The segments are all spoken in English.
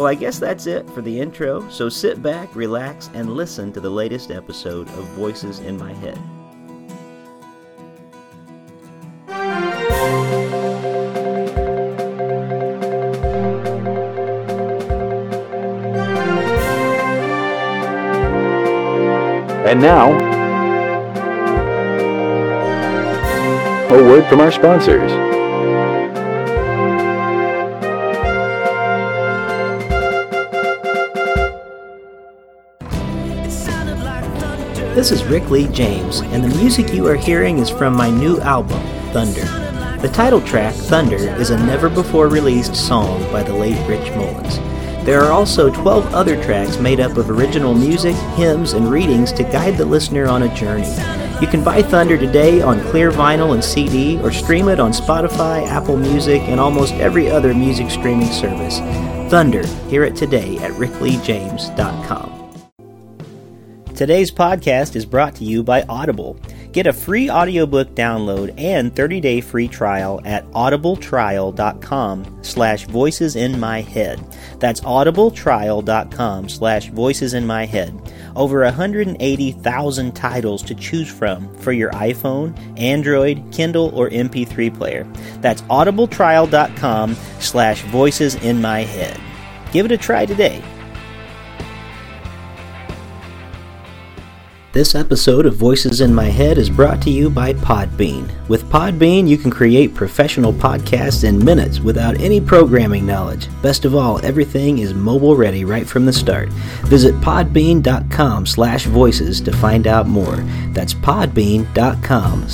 Well, I guess that's it for the intro, so sit back, relax, and listen to the latest episode of Voices in My Head. And now, a word from our sponsors. This is Rick Lee James, and the music you are hearing is from my new album, Thunder. The title track, Thunder, is a never before released song by the late Rich Mullins. There are also 12 other tracks made up of original music, hymns, and readings to guide the listener on a journey. You can buy Thunder today on clear vinyl and CD or stream it on Spotify, Apple Music, and almost every other music streaming service. Thunder, hear it today at rickleejames.com. Today's podcast is brought to you by Audible. Get a free audiobook download and 30-day free trial at audibletrial.com slash voices in my head. That's audibletrial.com slash voices in my head. Over 180,000 titles to choose from for your iPhone, Android, Kindle, or MP3 player. That's audibletrial.com slash voices in my head. Give it a try today. This episode of Voices in My Head is brought to you by Podbean. With Podbean, you can create professional podcasts in minutes without any programming knowledge. Best of all, everything is mobile ready right from the start. Visit podbean.com slash voices to find out more. That's podbean.com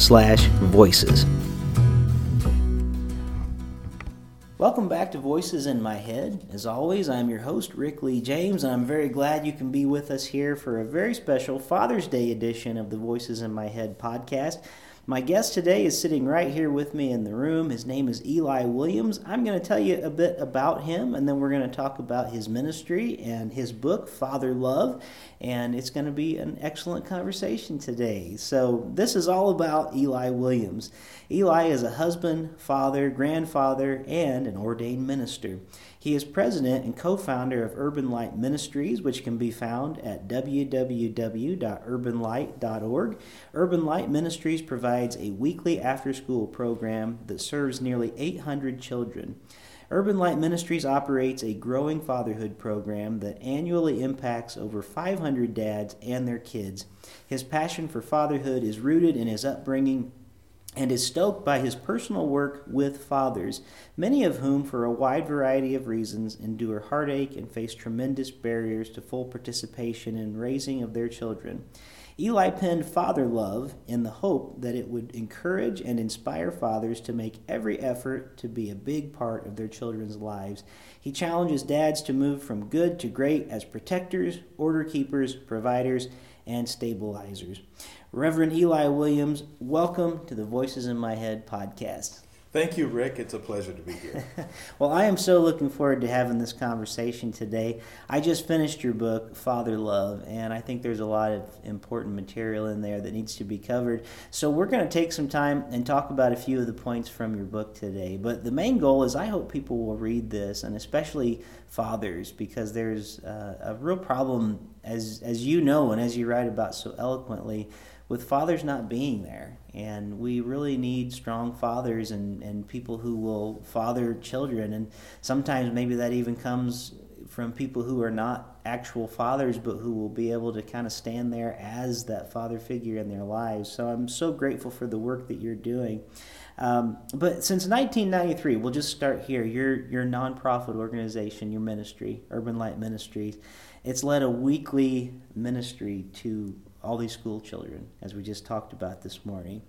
Welcome back to Voices in My Head. As always, I'm your host, Rick Lee James, and I'm very glad you can be with us here for a very special Father's Day edition of the Voices in My Head podcast. My guest today is sitting right here with me in the room. His name is Eli Williams. I'm going to tell you a bit about him, and then we're going to talk about his ministry and his book, Father Love. And it's going to be an excellent conversation today. So, this is all about Eli Williams. Eli is a husband, father, grandfather, and an ordained minister. He is president and co founder of Urban Light Ministries, which can be found at www.urbanlight.org. Urban Light Ministries provides a weekly after school program that serves nearly 800 children. Urban Light Ministries operates a growing fatherhood program that annually impacts over 500 dads and their kids. His passion for fatherhood is rooted in his upbringing and is stoked by his personal work with fathers, many of whom, for a wide variety of reasons, endure heartache and face tremendous barriers to full participation in raising of their children. Eli penned Father Love in the hope that it would encourage and inspire fathers to make every effort to be a big part of their children's lives. He challenges dads to move from good to great as protectors, order keepers, providers, and stabilizers. Reverend Eli Williams, welcome to the Voices in My Head podcast. Thank you, Rick. It's a pleasure to be here. well, I am so looking forward to having this conversation today. I just finished your book, Father Love, and I think there's a lot of important material in there that needs to be covered. So, we're going to take some time and talk about a few of the points from your book today. But the main goal is I hope people will read this, and especially fathers, because there's uh, a real problem, as, as you know and as you write about so eloquently with fathers not being there. And we really need strong fathers and, and people who will father children. And sometimes maybe that even comes from people who are not actual fathers, but who will be able to kind of stand there as that father figure in their lives. So I'm so grateful for the work that you're doing. Um, but since 1993, we'll just start here. Your your nonprofit organization, your ministry, Urban Light Ministries, it's led a weekly ministry to all these school children, as we just talked about this morning.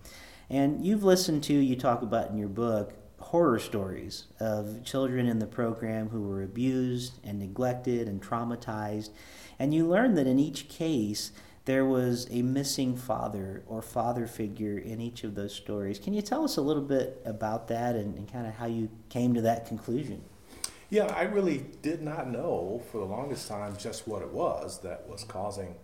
And you've listened to, you talk about in your book, horror stories of children in the program who were abused and neglected and traumatized. And you learn that in each case, there was a missing father or father figure in each of those stories. Can you tell us a little bit about that and, and kind of how you came to that conclusion? Yeah, I really did not know for the longest time just what it was that was causing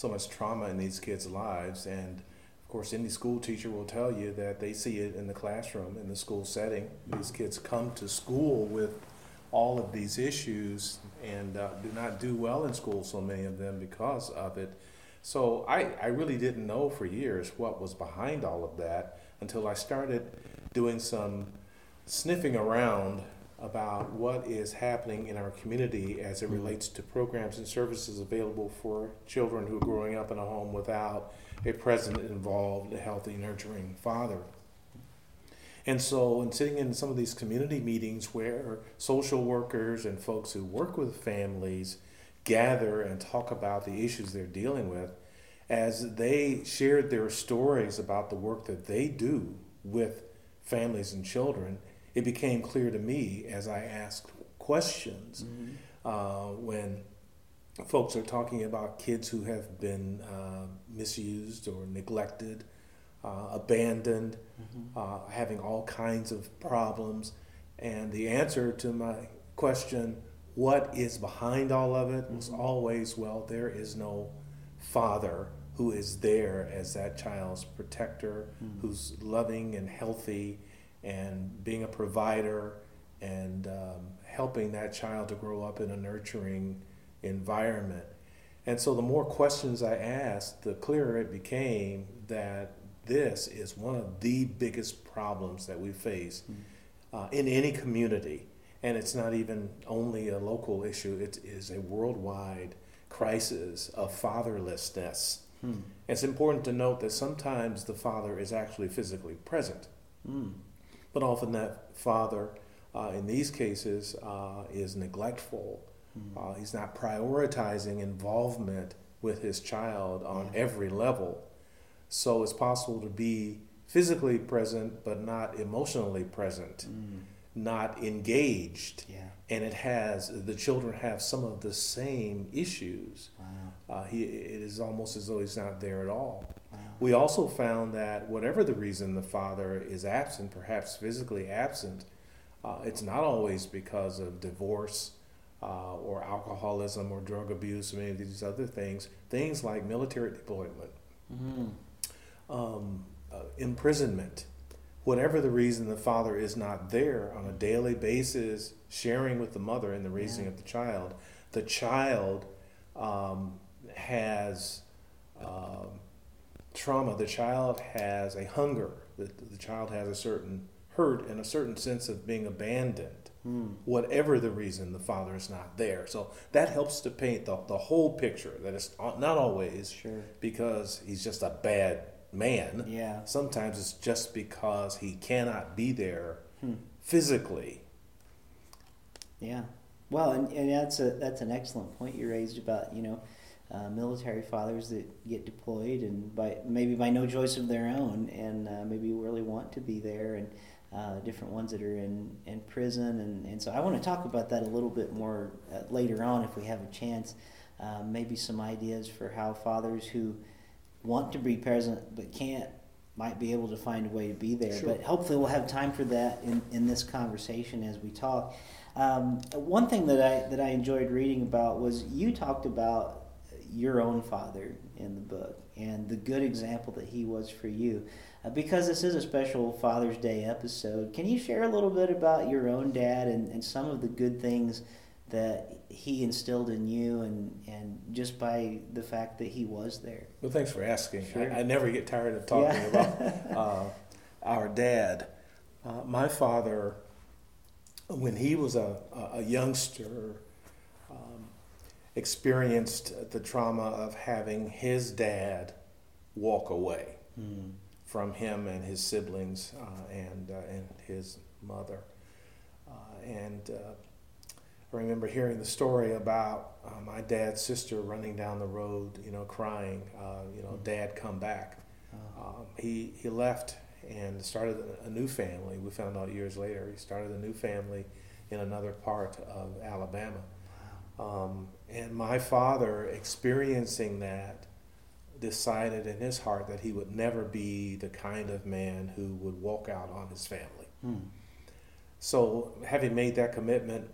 so much trauma in these kids' lives. And of course, any school teacher will tell you that they see it in the classroom, in the school setting. These kids come to school with all of these issues and uh, do not do well in school, so many of them, because of it. So I, I really didn't know for years what was behind all of that until I started doing some sniffing around about what is happening in our community as it mm-hmm. relates to programs and services available for children who are growing up in a home without a present, involved, healthy, nurturing father. And so, in sitting in some of these community meetings where social workers and folks who work with families gather and talk about the issues they're dealing with, as they shared their stories about the work that they do with families and children, it became clear to me as I asked questions mm-hmm. uh, when folks are talking about kids who have been uh, misused or neglected, uh, abandoned, mm-hmm. Uh, having all kinds of problems. And the answer to my question, what is behind all of it, was mm-hmm. always, well, there is no father who is there as that child's protector, mm-hmm. who's loving and healthy and being a provider and um, helping that child to grow up in a nurturing environment. And so the more questions I asked, the clearer it became that this is one of the biggest problems that we face hmm. uh, in any community. And it's not even only a local issue, it is a worldwide crisis of fatherlessness. Hmm. It's important to note that sometimes the father is actually physically present. Hmm. But often that father, uh, in these cases, uh, is neglectful. Mm-hmm. Uh, he's not prioritizing involvement with his child on yeah. every level. So it's possible to be physically present, but not emotionally present, mm. not engaged. Yeah. And it has, the children have some of the same issues. Wow. Uh, he, it is almost as though he's not there at all. We also found that whatever the reason the father is absent, perhaps physically absent, uh, it's not always because of divorce uh, or alcoholism or drug abuse or any of these other things. Things like military deployment, mm-hmm. um, uh, imprisonment, whatever the reason the father is not there on a daily basis, sharing with the mother in the raising yeah. of the child, the child um, has. Um, trauma, the child has a hunger, the, the child has a certain hurt and a certain sense of being abandoned, mm. whatever the reason the father is not there. So that helps to paint the, the whole picture that it's not always sure. because he's just a bad man. Yeah. Sometimes it's just because he cannot be there hmm. physically. Yeah. Well, and, and that's a that's an excellent point you raised about you know uh, military fathers that get deployed and by maybe by no choice of their own and uh, maybe really want to be there and uh, different ones that are in, in prison and, and so I want to talk about that a little bit more uh, later on if we have a chance. Uh, maybe some ideas for how fathers who want to be present but can't might be able to find a way to be there. Sure. but hopefully we'll have time for that in, in this conversation as we talk. Um, one thing that I that I enjoyed reading about was you talked about your own father in the book and the good example that he was for you. Uh, because this is a special Father's Day episode, can you share a little bit about your own dad and, and some of the good things that he instilled in you and, and just by the fact that he was there? Well, thanks for asking. Sure. I, I, never get tired of talking yeah. about uh, our dad. Uh, my father, when he was a, a youngster, experienced the trauma of having his dad walk away Mm. from him and his siblings uh, and, uh, and his mother. Uh, and uh, I remember hearing the story about uh, my dad's sister running down the road, you know, crying, uh, you know, Dad, come back. Um, he, he left and started a new family. We found out years later he started a new family in another part of Alabama. Um, and my father, experiencing that, decided in his heart that he would never be the kind of man who would walk out on his family. Mm. So, having made that commitment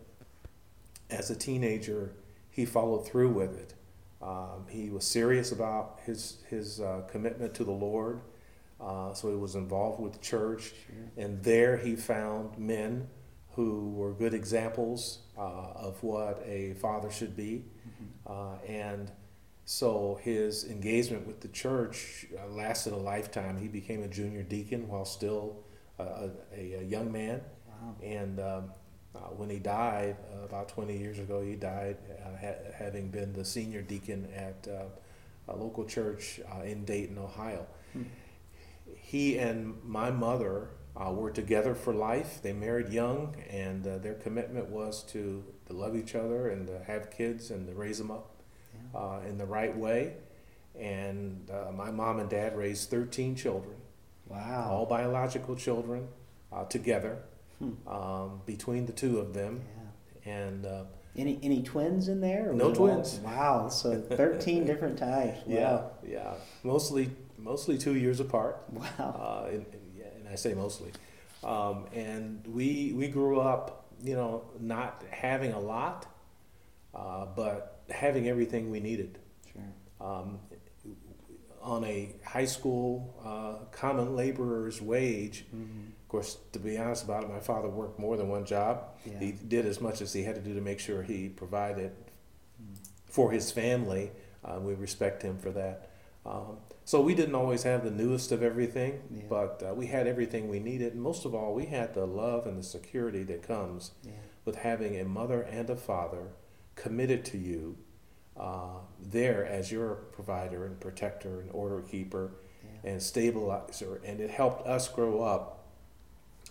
as a teenager, he followed through with it. Um, he was serious about his his uh, commitment to the Lord. Uh, so he was involved with the church, and there he found men who were good examples uh, of what a father should be. Uh, and so his engagement with the church uh, lasted a lifetime. He became a junior deacon while still uh, a, a young man. Wow. And um, uh, when he died, uh, about 20 years ago, he died uh, ha- having been the senior deacon at uh, a local church uh, in Dayton, Ohio. He and my mother uh, were together for life. They married young, and uh, their commitment was to, to love each other and to have kids and to raise them up uh, in the right way. And uh, my mom and dad raised 13 children Wow. all biological children uh, together Hmm. um, between the two of them. Yeah. And uh, Any any twins in there? No it all- twins. Wow. So thirteen different types. yeah, Wow. yeah, mostly mostly two years apart. Wow. Uh, and, and, yeah, and I say mostly. Um, and we we grew up, you know, not having a lot, uh, but having everything we needed. Sure. um, on a high school uh, common laborer's wage. Of course, to be honest about it, my father worked more than one job. Yeah. He did as much as he had to do to make sure he provided for his family. Uh, we respect him for that. Um, so we didn't always have the newest of everything, Yeah. but uh, we had everything we needed. And most of all, we had the love and the security that comes Yeah. with having a mother and a father committed to you uh, there as your provider and protector and order keeper Yeah. and stabilizer. And it helped us grow up,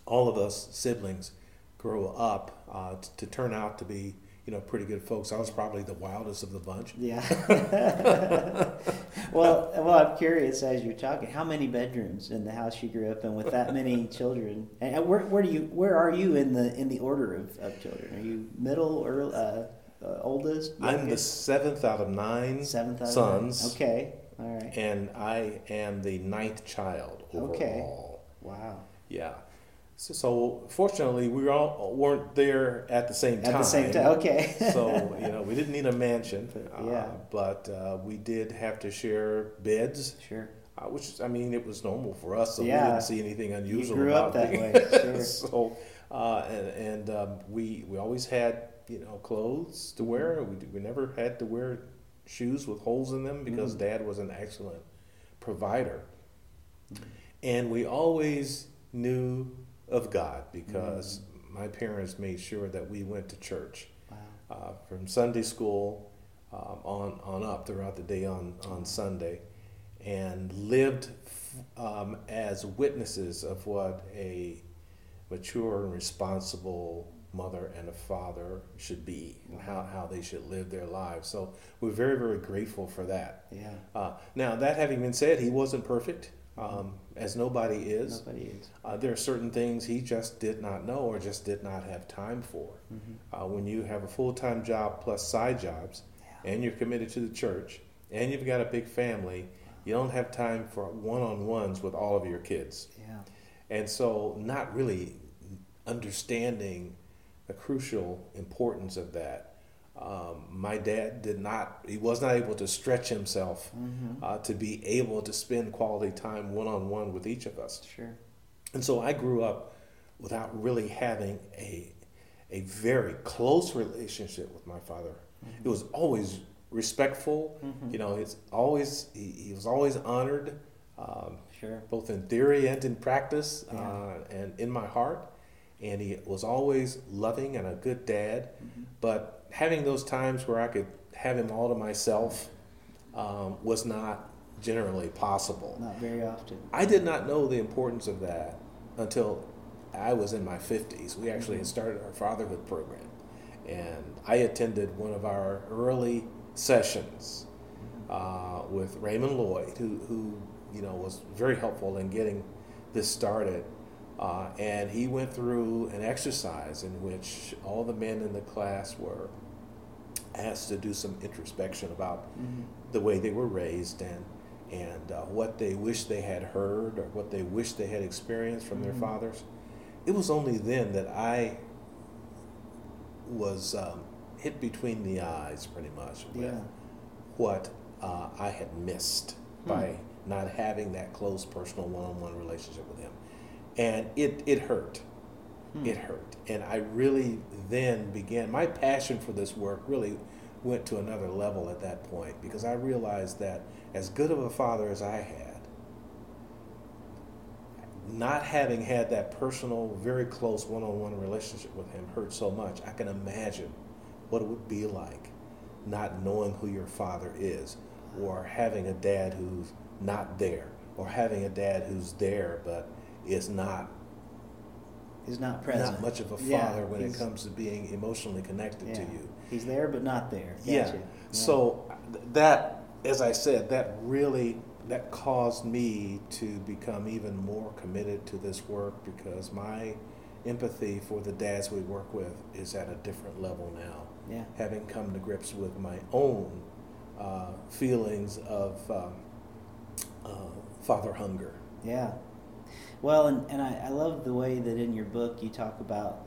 all of us siblings grow up uh, to turn out to be, you know, pretty good folks. I was probably the wildest of the bunch. Yeah. well, well, I'm curious as you're talking. How many bedrooms in the house you grew up in with that many children? And where, where do you where are you in the in the order of, of children? Are you middle or uh, uh, oldest? I'm the seventh out of nine seventh out of sons. nine? Okay. All right. And I am the ninth child overall. Okay. Wow. Yeah. So, so fortunately, we all weren't there at the same time. At the same time. Okay. so you know, we didn't need a mansion. But, uh, yeah. but uh, we did have to share beds, sure. uh, which I mean, it was normal for us. So Yeah. we didn't see anything unusual grew about up that way, sure. so, uh, and, and um, we we always had you know clothes to wear. Mm-hmm. We we never had to wear shoes with holes in them because Mm. Dad was an excellent provider. Mm-hmm. And we always knew of God because Mm-hmm. my parents made sure that we went to church Wow. uh, from Sunday school um, on, on up throughout the day on, on Sunday and lived um, as witnesses of what a mature and responsible mother and a father should be and how, how they should live their lives. So we're very, very grateful for that. Yeah. Uh, now, that having been said, he wasn't perfect, um, as nobody is. Nobody is. Uh, there are certain things he just did not know or just did not have time for. Uh, when you have a full time job plus side jobs, Yeah. and you're committed to the church, and you've got a big family, you don't have time for one on ones with all of your kids. Yeah. And so, not really understanding the crucial importance of that. Um, my dad did not, he was not able to stretch himself Mm-hmm. uh, to be able to spend quality time one on one with each of us. Sure. And so I grew up without really having a, a very close relationship with my father. It was always respectful. You know, it's always he, he was always honored, um, Sure. both in theory and in practice, Yeah. uh, and in my heart. And he was always loving and a good dad. But having those times where I could have him all to myself um, was not generally possible. Not very often. I did not know the importance of that until I was in my 50s. We actually had started our fatherhood program, and I attended one of our early sessions uh, with Raymond Lloyd, who, who you know was very helpful in getting this started. Uh, and he went through an exercise in which all the men in the class were asked to do some introspection about mm-hmm. the way they were raised and and uh, what they wish they had heard or what they wish they had experienced from mm-hmm. their fathers. It was only then that I was um, hit between the eyes, pretty much, with yeah. what uh, I had missed hmm. by not having that close personal one-on-one relationship with him, and it it hurt. Hmm. It hurt, and I really then began my passion for this work. Really went to another level at that point because I realized that as good of a father as I had, not having had that personal, very close one on one relationship with him hurt so much. I can imagine what it would be like not knowing who your father is, or having a dad who's not there, or having a dad who's there but is not He's not present. Not much of a father yeah, when it comes to being emotionally connected yeah. to you. He's there but not there. Yeah. yeah. So that, as I said, that really that caused me to become even more committed to this work because my empathy for the dads we work with is at a different level now. Yeah. Having come to grips with my own uh, feelings of um, uh, father hunger. Yeah. Well, and, and I, I love the way that in your book you talk about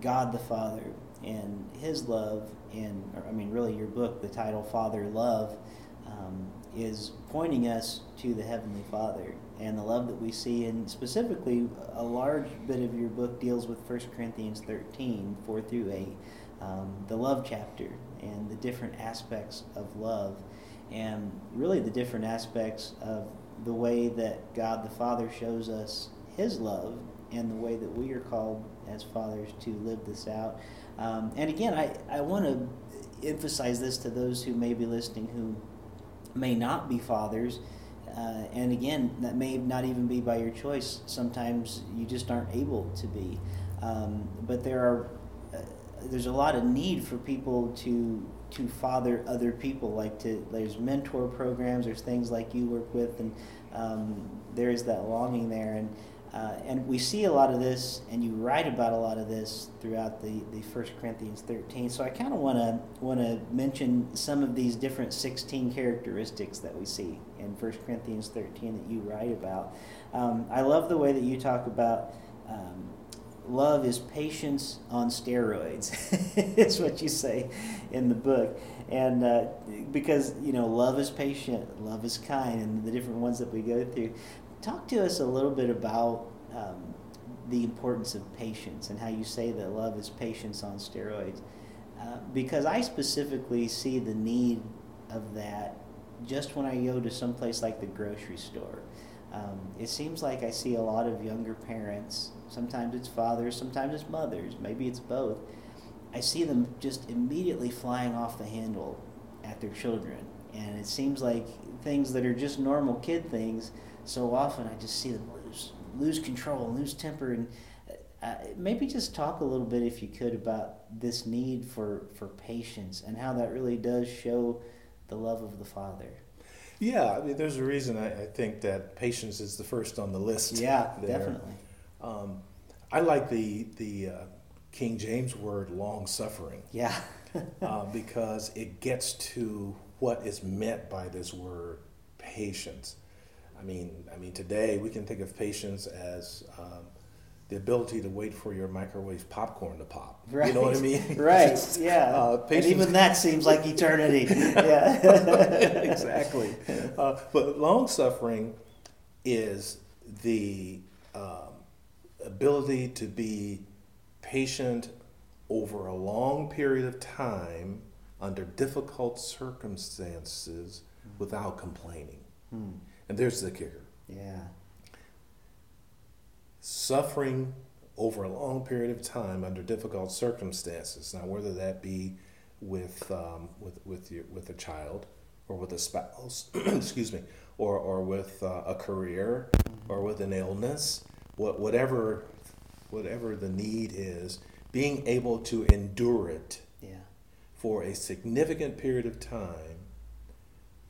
God the Father and His love, and I mean, really, your book, the title Father Love, um, is pointing us to the Heavenly Father and the love that we see. And specifically, a large bit of your book deals with 1 Corinthians 13, 4 through 8, um, the love chapter, and the different aspects of love, and really the different aspects of the way that God the Father shows us His love and the way that we are called as fathers to live this out. Um, and again, I, I want to emphasize this to those who may be listening who may not be fathers. Uh, and again, that may not even be by your choice. Sometimes you just aren't able to be. Um, but there are uh, there's a lot of need for people to to father other people. Like to there's mentor programs, there's things like you work with, and um, there is that longing there. And uh, and we see a lot of this, and you write about a lot of this throughout the, the 1 Corinthians 13. So I kind of want to want to mention some of these different 16 characteristics that we see in 1 Corinthians 13 that you write about. Um, I love the way that you talk about um, love is patience on steroids. it's what you say in the book, and uh, because you know love is patient, love is kind, and the different ones that we go through. Talk to us a little bit about um, the importance of patience and how you say that love is patience on steroids. Uh, because I specifically see the need of that just when I go to some place like the grocery store. Um, it seems like I see a lot of younger parents, sometimes it's fathers, sometimes it's mothers, maybe it's both. I see them just immediately flying off the handle at their children. And it seems like things that are just normal kid things so often I just see them lose lose control, lose temper, and uh, maybe just talk a little bit, if you could, about this need for for patience and how that really does show the love of the Father. Yeah, I mean, there's a reason I, I, think that patience is the first on the list. Yeah, there. definitely. Um, I like the the uh, King James word long suffering. Yeah. uh, because it gets to what is meant by this word patience. I mean, I mean, today we can think of patience as um, the ability to wait for your microwave popcorn to pop. Right. You know what I mean? right. Yeah. Uh, patience. And even that seems like eternity. yeah. exactly. Uh, but long suffering is the um, ability to be patient over a long period of time under difficult circumstances without complaining. Hmm. And there's the kicker. Yeah. Suffering over a long period of time under difficult circumstances. Now, whether that be with um, with with your, with a child or with a spouse, excuse me, or or with uh, a career or with an illness, what, whatever whatever the need is, being able to endure it Yeah. for a significant period of time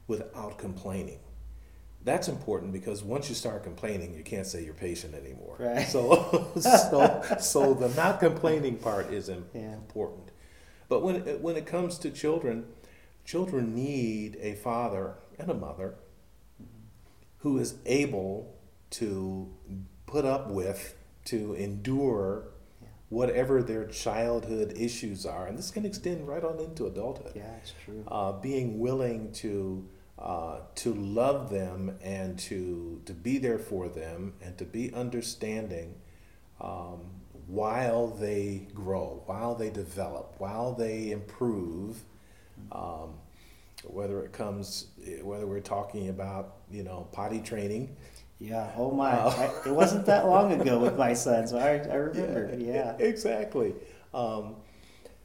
without complaining. That's important because once you start complaining, you can't say you're patient anymore. Right. So, so, so the not complaining part is im- Yeah. important. But when it, when it comes to children, children need a father and a mother mm-hmm. who is able to put up with, to endure Yeah. whatever their childhood issues are, and this can extend right on into adulthood. Yeah, it's true. Uh, being willing to uh, to love them and to to be there for them and to be understanding um, while they grow, while they develop, while they improve. Um, whether it comes, whether we're talking about you know potty training, Yeah. Oh my! Uh, I, it wasn't that long ago with my son, so I, I remember. Yeah. Exactly. Um,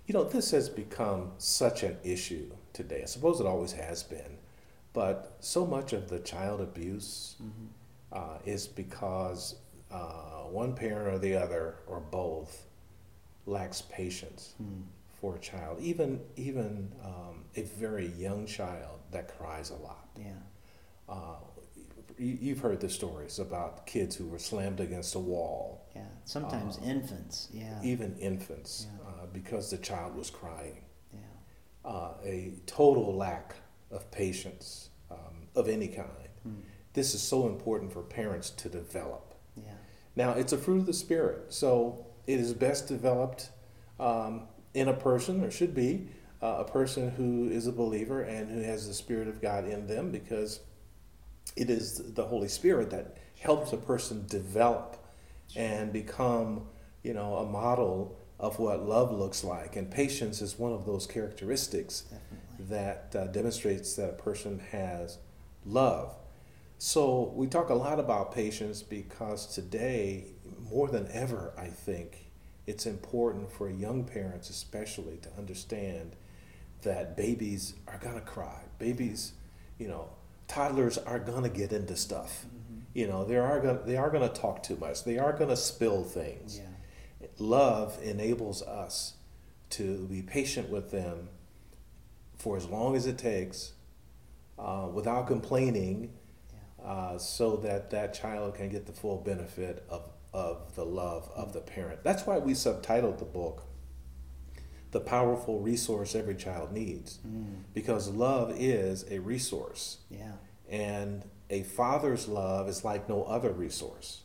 you know, this has become such an issue today. I suppose it always has been, but so much of the child abuse uh, is because uh, one parent or the other or both lacks patience for a child, even even um, a very young child that cries a lot. Yeah. Uh, you've heard the stories about kids who were slammed against a wall Yeah. Sometimes Uh, infants. Yeah. even infants, Yeah. uh, because the child was crying. Yeah. Uh, a total lack of patience um, of any kind. Hmm. This is so important for parents to develop. Yeah. Now, it's a fruit of the Spirit, so it is best developed um, in a person, or should be, uh, a person who is a believer and who has the Spirit of God in them because it is the Holy Spirit that helps a person develop and become, you know, a model of what love looks like. And patience is one of those characteristics Definitely. that uh, demonstrates that a person has love. So we talk a lot about patience because today, more than ever, I think it's important for young parents, especially, to understand that babies are gonna cry. Babies, you know, toddlers are gonna get into stuff. You know, they are gonna they are gonna talk too much. They are gonna spill things. Yeah. Love enables us to be patient with them for as long as it takes, uh, without complaining, Yeah. uh, so that that child can get the full benefit of, of the love of the parent. That's why we subtitled the book, The Powerful Resource Every Child Needs, Mm. because love is a resource. Yeah. And a father's love is like no other resource.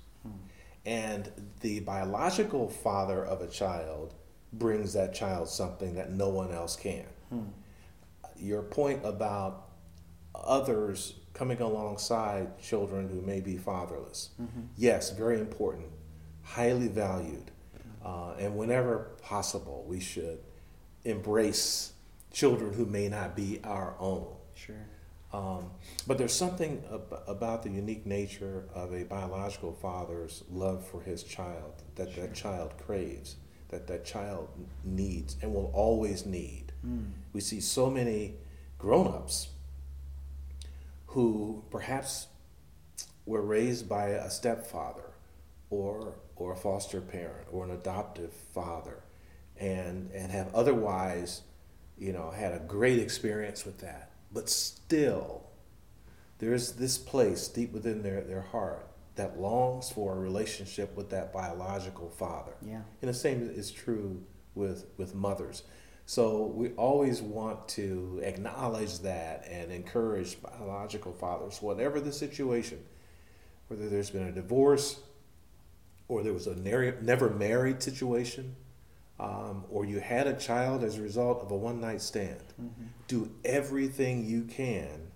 And the biological father of a child brings that child something that no one else can. Your point about others coming alongside children who may be fatherless. Yes, very important, highly valued. Uh, and whenever possible, we should embrace children who may not be our own. Sure. Um, but there's something ab- about the unique nature of a biological father's love for his child that that child craves, that that child needs, and will always need. We see so many grown-ups who perhaps were raised by a stepfather or or a foster parent or an adoptive father and and have otherwise you know had a great experience with that. But still there's this place deep within their, their heart that longs for a relationship with that biological father. Yeah. and the same is true with with mothers. So we always want to acknowledge that and encourage biological fathers whatever the situation whether there's been a divorce or there was a never married situation um, or you had a child as a result of a one night stand do everything you can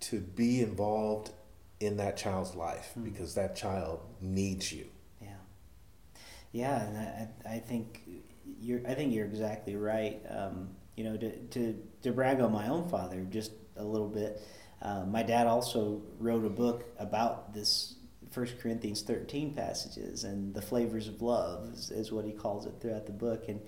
to be involved in that child's life because that child needs you Yeah, yeah, and I, I think you're. I think you're exactly right. Um, you know, to, to to brag on my own father just a little bit. Uh, my dad also wrote a book about this First Corinthians thirteen passages and the flavors of love is, is what he calls it throughout the book. And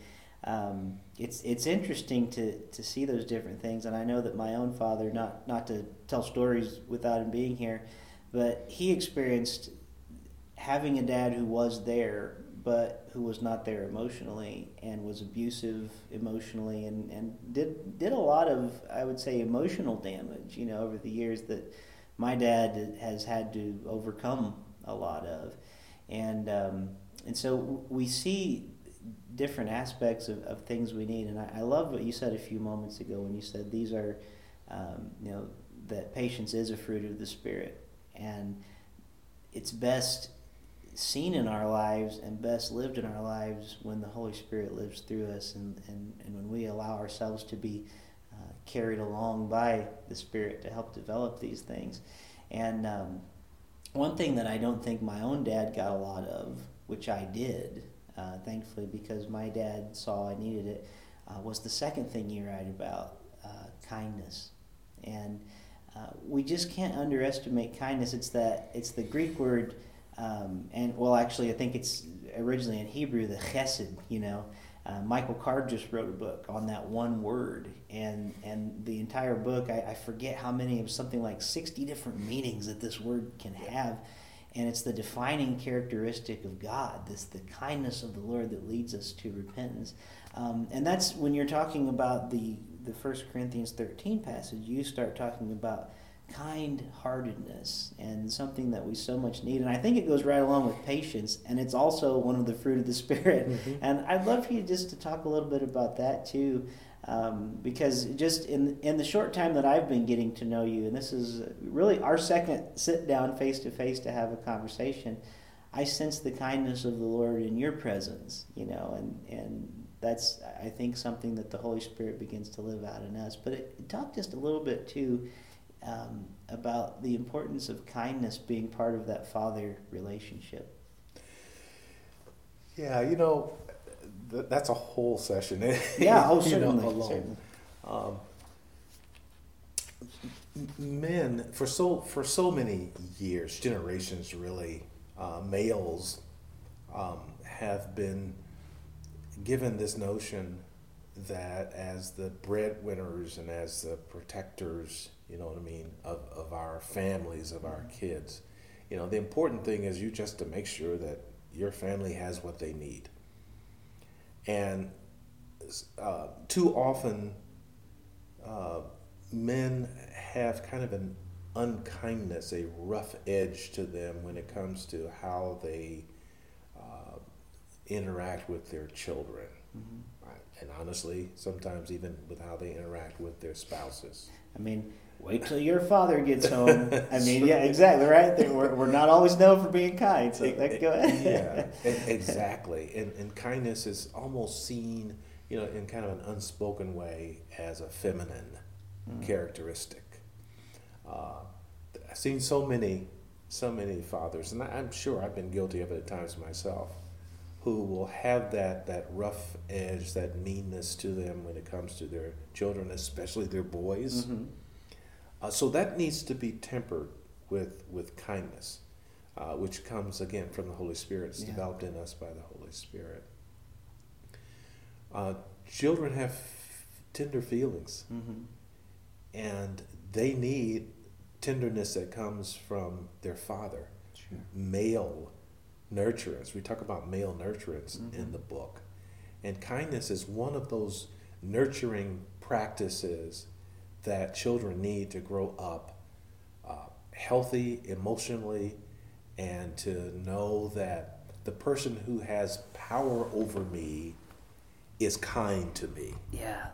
um, it's it's interesting to, to see those different things, and I know that my own father, not not to tell stories without him being here, but he experienced having a dad who was there, but who was not there emotionally and was abusive emotionally, and, and did did a lot of I would say emotional damage, you know, over the years that my dad has had to overcome a lot of, and um, and so we see different aspects of, of things we need. And I, I love what you said a few moments ago when you said these are, um, you know, that patience is a fruit of the Spirit. And it's best seen in our lives and best lived in our lives when the Holy Spirit lives through us and, and, and when we allow ourselves to be carried along by the Spirit to help develop these things. And um, one thing that I don't think my own dad got a lot of, which I did, uh, thankfully, because my dad saw I needed it, uh, was the second thing you write about uh, kindness. And uh, we just can't underestimate kindness. It's that it's the Greek word, um, and well, actually, I think it's originally in Hebrew the chesed. You know, uh, Michael Card just wrote a book on that one word, and and the entire book, I, I forget how many, of something like sixty different meanings that this word can have and it's the defining characteristic of God, this the kindness of the Lord that leads us to repentance. Um, and that's when you're talking about the the First Corinthians 13 passage, you start talking about kind-heartedness and something that we so much need. And I think it goes right along with patience, and it's also one of the fruit of the Spirit. Mm-hmm. And I'd love for you just to talk a little bit about that too. Um, because just in in the short time that I've been getting to know you, and this is really our second sit down face to face to have a conversation, I sense the kindness of the Lord in your presence, you know, and and that's I think something that the Holy Spirit begins to live out in us. But it, talk just a little bit too um, about the importance of kindness being part of that father relationship. Yeah, you know, that's a whole session. Yeah, oh, certainly, know, alone. Um, men for so for so many years, generations really, uh, males um, have been given this notion that as the breadwinners and as the protectors, you know what I mean, of, of our families, of our kids, you know, the important thing is you just to make sure that your family has what they need. And uh, too often, uh, men have kind of an unkindness, a rough edge to them when it comes to how they uh, interact with their children. Mm-hmm. And honestly, sometimes even with how they interact with their spouses. I mean, wait till your father gets home. I mean, yeah, exactly, right? We're, we're not always known for being kind, so that, go ahead. yeah, exactly. And, and kindness is almost seen, you know, in kind of an unspoken way as a feminine mm. characteristic. Uh, I've seen so many, so many fathers, and I'm sure I've been guilty of it at times myself, who will have that, that rough edge, that meanness to them when it comes to their children, especially their boys. Mm-hmm uh, so that needs to be tempered with, with kindness, uh, which comes again from the Holy Spirit. It's yeah. developed in us by the Holy Spirit. Uh, children have tender feelings, mm-hmm. and they need tenderness that comes from their father, sure. male nurturance. We talk about male nurturance mm-hmm. in the book. And kindness is one of those nurturing practices that children need to grow up uh, healthy emotionally and to know that the person who has power over me is kind to me. Yeah.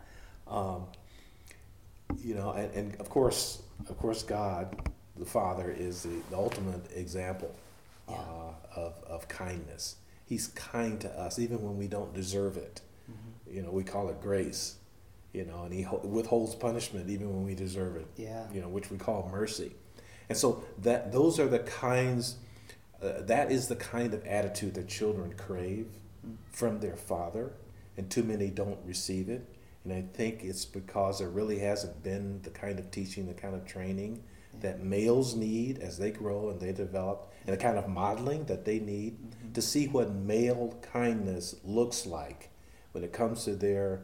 Um, you know, and, and of course, of course, God, the Father, is the, the ultimate example yeah. uh, of, of kindness. He's kind to us even when we don't deserve it. Mm-hmm. You know, we call it grace you know, and he withholds punishment even when we deserve it. Yeah. You know, which we call mercy. And so that those are the kinds uh, that is the kind of attitude that children crave mm-hmm. from their father, and too many don't receive it. And I think it's because there really hasn't been the kind of teaching, the kind of training yeah. that males need as they grow and they develop, and the kind of modeling that they need mm-hmm. to see what male kindness looks like when it comes to their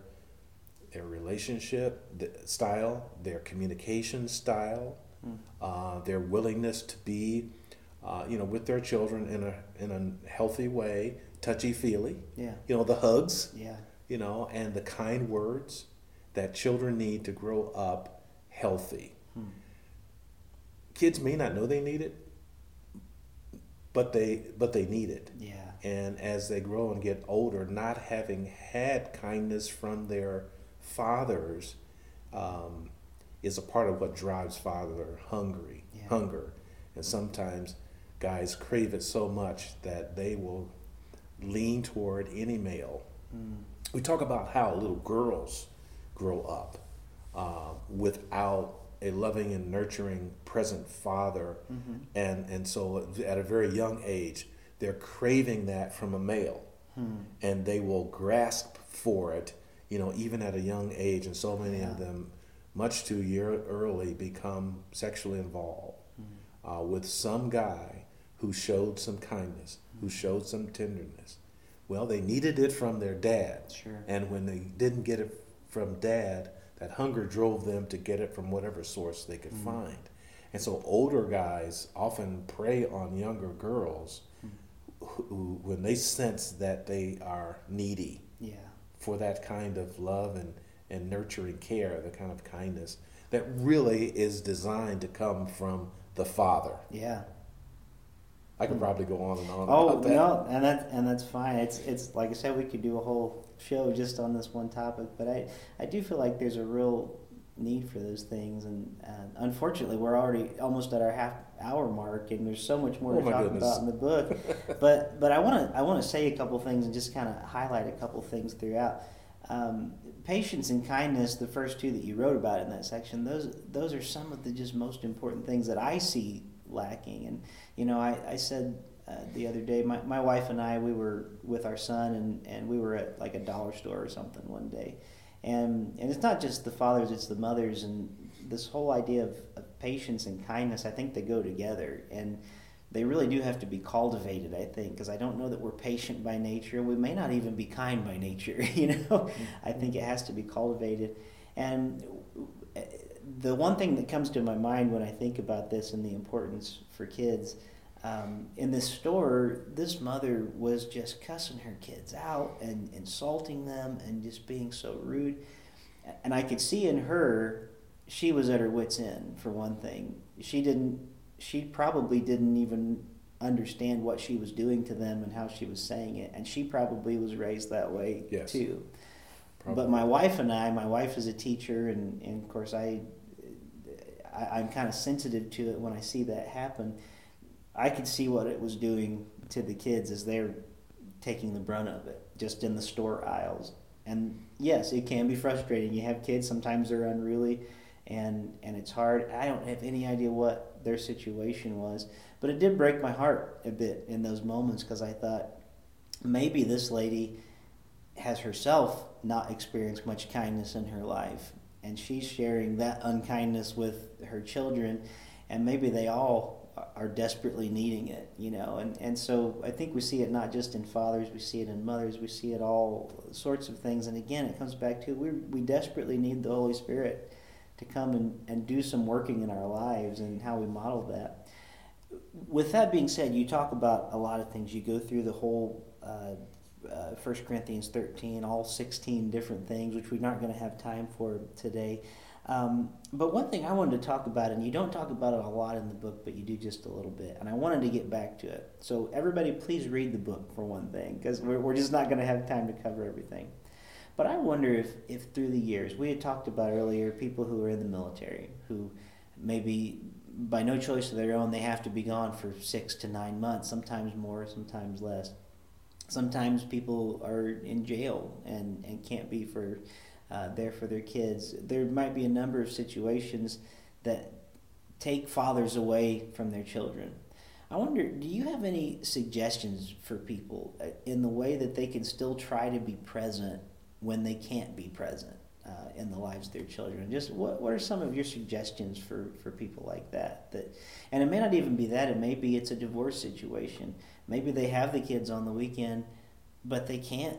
their relationship style, their communication style, mm. uh, their willingness to be, uh, you know, with their children in a in a healthy way, touchy feely. Yeah. You know, the hugs. Yeah. You know, and the kind words that children need to grow up healthy. Hmm. Kids may not know they need it, but they but they need it. Yeah. And as they grow and get older, not having had kindness from their fathers um, is a part of what drives father hungry yeah. hunger, and sometimes guys crave it so much that they will lean toward any male. Mm. We talk about how little girls grow up uh, without a loving and nurturing present father, mm-hmm. and and so at a very young age they're craving that from a male, hmm. and they will grasp for it, you know, even at a young age, and so many yeah. of them, much too year early, become sexually involved hmm. uh, with some guy who showed some kindness, who hmm. showed some tenderness. Well, they needed it from their dad, sure. and when they didn't get it from dad, that hunger drove them to get it from whatever source they could mm. find. And so older guys often prey on younger girls mm. who, when they sense that they are needy. For that kind of love and, and nurturing care, the kind of kindness that really is designed to come from the father. Yeah. I could probably go on and on. Oh no, and that and that's fine. It's it's like I said, we could do a whole show just on this one topic, but I I do feel like there's a real need for those things, and uh, unfortunately, we're already almost at our half hour mark, and there's so much more oh to talk goodness. about in the book. but but I want to I want to say a couple things and just kind of highlight a couple things throughout. Um, patience and kindness, the first two that you wrote about in that section, those those are some of the just most important things that I see lacking. And you know, I, I said uh, the other day, my, my wife and I, we were with our son, and, and we were at like a dollar store or something one day, and and it's not just the fathers, it's the mothers, and this whole idea of, of patience and kindness. I think they go together, and they really do have to be cultivated. I think because I don't know that we're patient by nature. We may not even be kind by nature. You know, mm-hmm. I think it has to be cultivated, and the one thing that comes to my mind when I think about this and the importance for kids, um, in this store, this mother was just cussing her kids out and insulting them and just being so rude. And I could see in her, she was at her wits' end, for one thing. She didn't, she probably didn't even understand what she was doing to them and how she was saying it. And she probably was raised that way yes. too. Probably. But my wife and I, my wife is a teacher, and, and of course I I, am kind of sensitive to it when I see that happen. I could see what it was doing to the kids as they're taking the brunt of it, just in the store aisles. And yes, it can be frustrating. You have kids, sometimes they're unruly and, and it's hard. I don't have any idea what their situation was, but it did break my heart a bit in those moments because I thought maybe this lady has herself not experienced much kindness in her life and she's sharing that unkindness with her children and maybe they all are desperately needing it you know? And and so i think we see it not just in fathers we see it in mothers we see it all sorts of things. And again it comes back to we we desperately need the holy spirit to come and, and do some working in our lives and how we model that. With that being said you talk about a lot of things. You go through the whole uh, uh, 1 Corinthians 13, all 16 different things, which we're not going to have time for today. Um, but one thing I wanted to talk about, and you don't talk about it a lot in the book, but you do just a little bit, and I wanted to get back to it. So, everybody, please read the book for one thing, because we're, we're just not going to have time to cover everything. But I wonder if, if through the years, we had talked about earlier people who are in the military, who maybe by no choice of their own, they have to be gone for six to nine months, sometimes more, sometimes less sometimes people are in jail and, and can't be for uh, there for their kids. There might be a number of situations that take fathers away from their children. I wonder, do you have any suggestions for people uh, in the way that they can still try to be present when they can't be present uh, in the lives of their children? Just what, what are some of your suggestions for, for people like that? That, and it may not even be that. It may be it's a divorce situation maybe they have the kids on the weekend, but they can't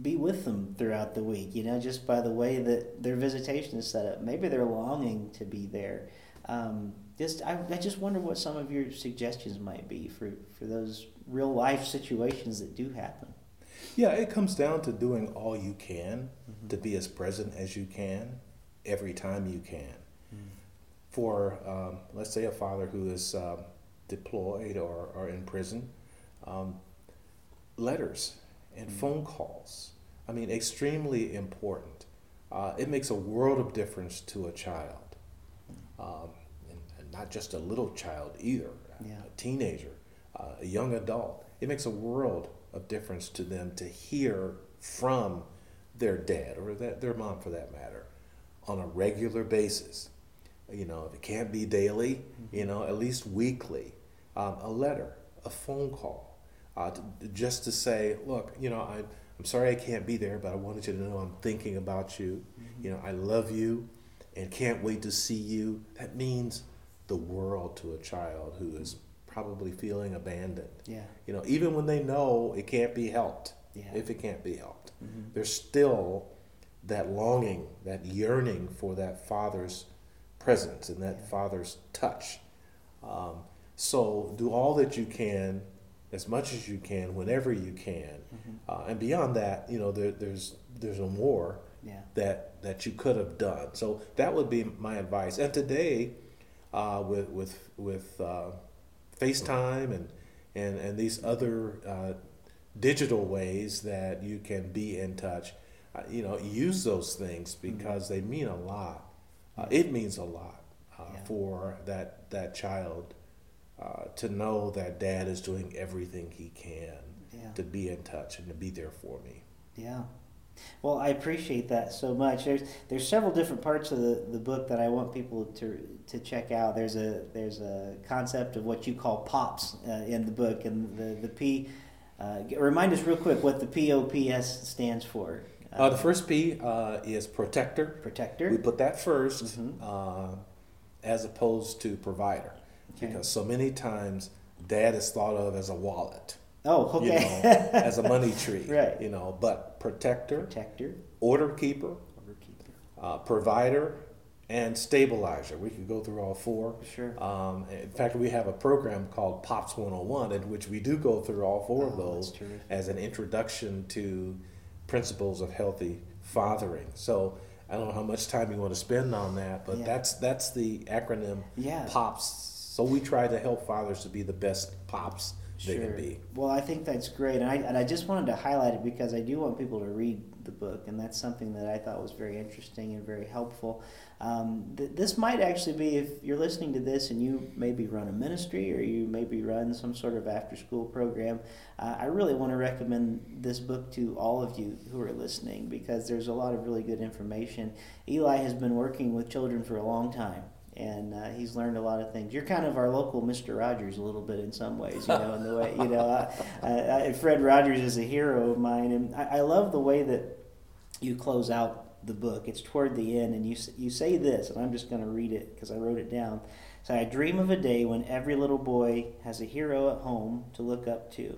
be with them throughout the week. You know, just by the way that their visitation is set up. Maybe they're longing to be there. Um, just I, I just wonder what some of your suggestions might be for, for those real life situations that do happen. Yeah, it comes down to doing all you can mm-hmm. to be as present as you can every time you can. Mm-hmm. For, um, let's say, a father who is uh, deployed or, or in prison, um, letters and phone calls, I mean, extremely important. Uh, it makes a world of difference to a child. Um, and, and, not just a little child either, yeah. a teenager, uh, a young adult. It makes a world of difference to them to hear from their dad or that, their mom for that matter on a regular basis. You know, if it can't be daily, mm-hmm. you know, at least weekly, um, a letter, a phone call, uh, to, just to say, look, you know, I, I'm sorry I can't be there, but I wanted you to know I'm thinking about you. Mm-hmm. You know, I love you and can't wait to see you. That means the world to a child who is probably feeling abandoned. Yeah. You know, even when they know it can't be helped, yeah. if it can't be helped, mm-hmm. there's still that longing, that yearning for that father's presence and that yeah. father's touch. Um, so do all that you can, as much as you can, whenever you can, mm-hmm. uh, and beyond that, you know, there, there's there's a more yeah. that that you could have done. So that would be my advice. And today, uh, with with with uh, FaceTime and and and these other uh, digital ways that you can be in touch. Uh, you know, use those things mm-hmm. because mm-hmm. they mean a lot. Uh, it means a lot uh, yeah. for that that child uh, to know that dad is doing everything he can yeah. to be in touch and to be there for me. Yeah. Well, I appreciate that so much. There's there's several different parts of the, the book that I want people to to check out. There's a there's a concept of what you call pops uh, in the book, and the the P. Uh, remind us real quick what the POPS stands for. Uh, the first P uh, is protector. Protector. We put that 1st mm-hmm. Uh, as opposed to provider, okay. because so many times dad is thought of as a wallet. Oh, okay. You know, as a money tree. right. You know, but protector, protector, order keeper, order keeper, uh, provider, and stabilizer. We could go through all four. Sure. Um, in fact, we have a program called Pops 101 in which we do go through all four oh, of those as an introduction to principles of healthy fathering. So I don't know how much time you want to spend on that, but yeah. that's that's the acronym yeah. POPS. So we try to help fathers to be the best pops sure. they can be. Well, I think that's great, and I and I just wanted to highlight it because I do want people to read the book, and that's something that I thought was very interesting and very helpful. Um, th- this might actually be if you're listening to this and you maybe run a ministry or you maybe run some sort of after school program. Uh, I really want to recommend this book to all of you who are listening because there's a lot of really good information. Eli has been working with children for a long time and uh, he's learned a lot of things. You're kind of our local Mister Rogers a little bit in some ways, you know, in the way you know. I, I, Fred Rogers is a hero of mine, and I, I, love the way that you close out the book. It's toward the end, and you you say this, and I'm just going to read it because I wrote it down. So I dream of a day when every little boy has a hero at home to look up to.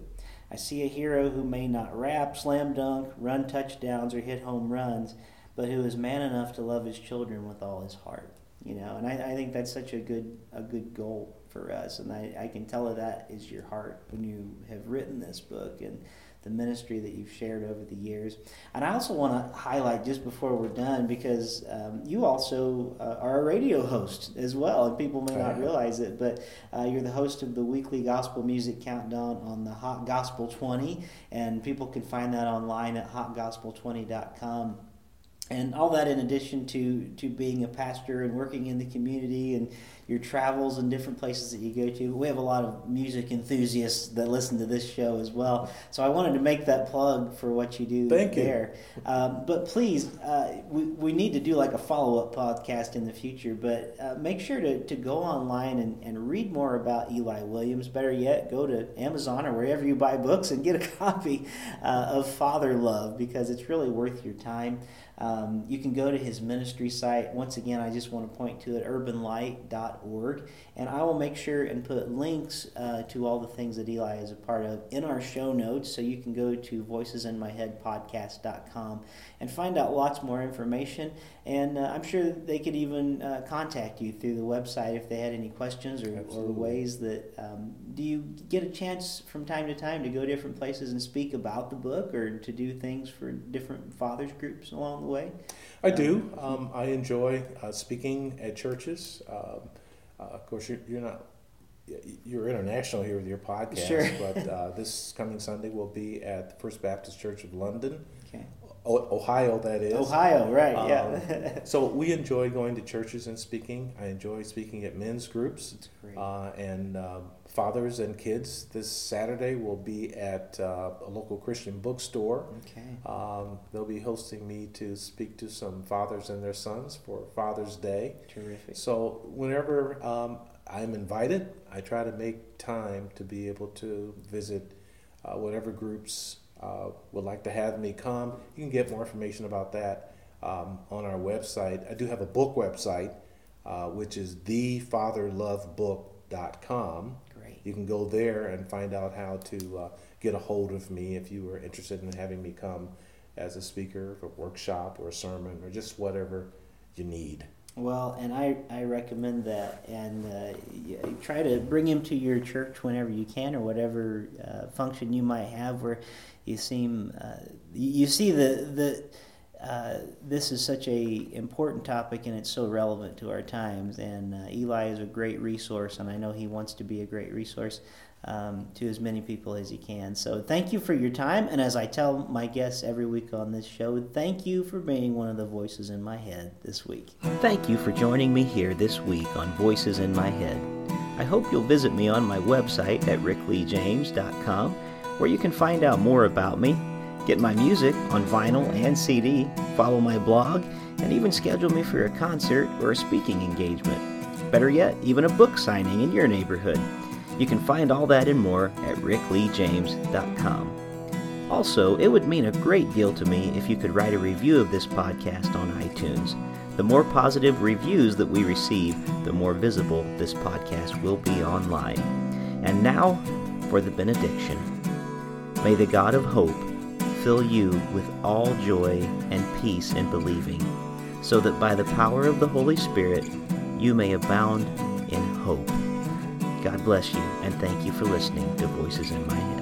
I see a hero who may not rap, slam dunk, run touchdowns, or hit home runs, but who is man enough to love his children with all his heart you know and I, I think that's such a good a good goal for us. And I, I can tell that is your heart when you have written this book and the ministry that you've shared over the years. And i also want to highlight just before we're done because um, you also uh, are a radio host as well and people may not realize it but uh, you're the host of the weekly gospel music countdown on the hot gospel 20 and people can find that online at hotgospel20.com and all that in addition to to being a pastor and working in the community and your travels and different places that you go to. We have a lot of music enthusiasts that listen to this show as well. So I wanted to make that plug for what you do Thank there. You. Um, but please, uh, we, we need to do like a follow up podcast in the future. But uh, make sure to, to go online and, and read more about Eli Williams. Better yet, go to Amazon or wherever you buy books and get a copy uh, of Father Love because it's really worth your time. Um, you can go to his ministry site. Once again, I just want to point to it, urbanlight.org. And I will make sure and put links uh, to all the things that Eli is a part of in our show notes. So you can go to voicesinmyheadpodcast.com and find out lots more information. And uh, I'm sure they could even uh, contact you through the website if they had any questions or, or ways that. Um, do you get a chance from time to time to go different places and speak about the book or to do things for different fathers groups along the way? I do. Um, um I enjoy uh, speaking at churches. Um, uh, of course, you're, you're, not you're international here with your podcast, sure. but uh, this coming Sunday will be at the First Baptist Church of London. Okay. Ohio, that is. Ohio, right? Um, yeah. so we enjoy going to churches and speaking. I enjoy speaking at men's groups. Uh, and um, fathers and kids. This Saturday will be at uh, a local Christian bookstore. Okay. Um, they'll be hosting me to speak to some fathers and their sons for Father's Day. Terrific. So whenever um, I'm invited, I try to make time to be able to visit uh, whatever groups uh, would like to have me come. You can get more information about that um, on our website. I do have a book website, uh, which is thefatherlovebook.com. Great. You can go there and find out how to uh, get a hold of me if you are interested in having me come as a speaker for a workshop or a sermon or just whatever you need. Well, and I, I recommend that, and uh, try to bring him to your church whenever you can, or whatever uh, function you might have, where you seem uh, you see the the uh, this is such a important topic and it's so relevant to our times. And uh, Eli is a great resource, and I know he wants to be a great resource um, to as many people as he can. So thank you for your time. And as I tell my guests every week on this show, thank you for being one of the voices in my head this week. Thank you for joining me here this week on Voices in My Head. I hope you'll visit me on my website at rickleejames.com where you can find out more about me, get my music on vinyl and CD, follow my blog, and even schedule me for a concert or a speaking engagement. Better yet, even a book signing in your neighborhood. You can find all that and more at rickleejames.com. Also, it would mean a great deal to me if you could write a review of this podcast on iTunes. The more positive reviews that we receive, the more visible this podcast will be online. And now for the benediction. May the God of hope fill you with all joy and peace in believing, so that by the power of the Holy Spirit you may abound in hope. God bless you, and thank you for listening to Voices in My Head.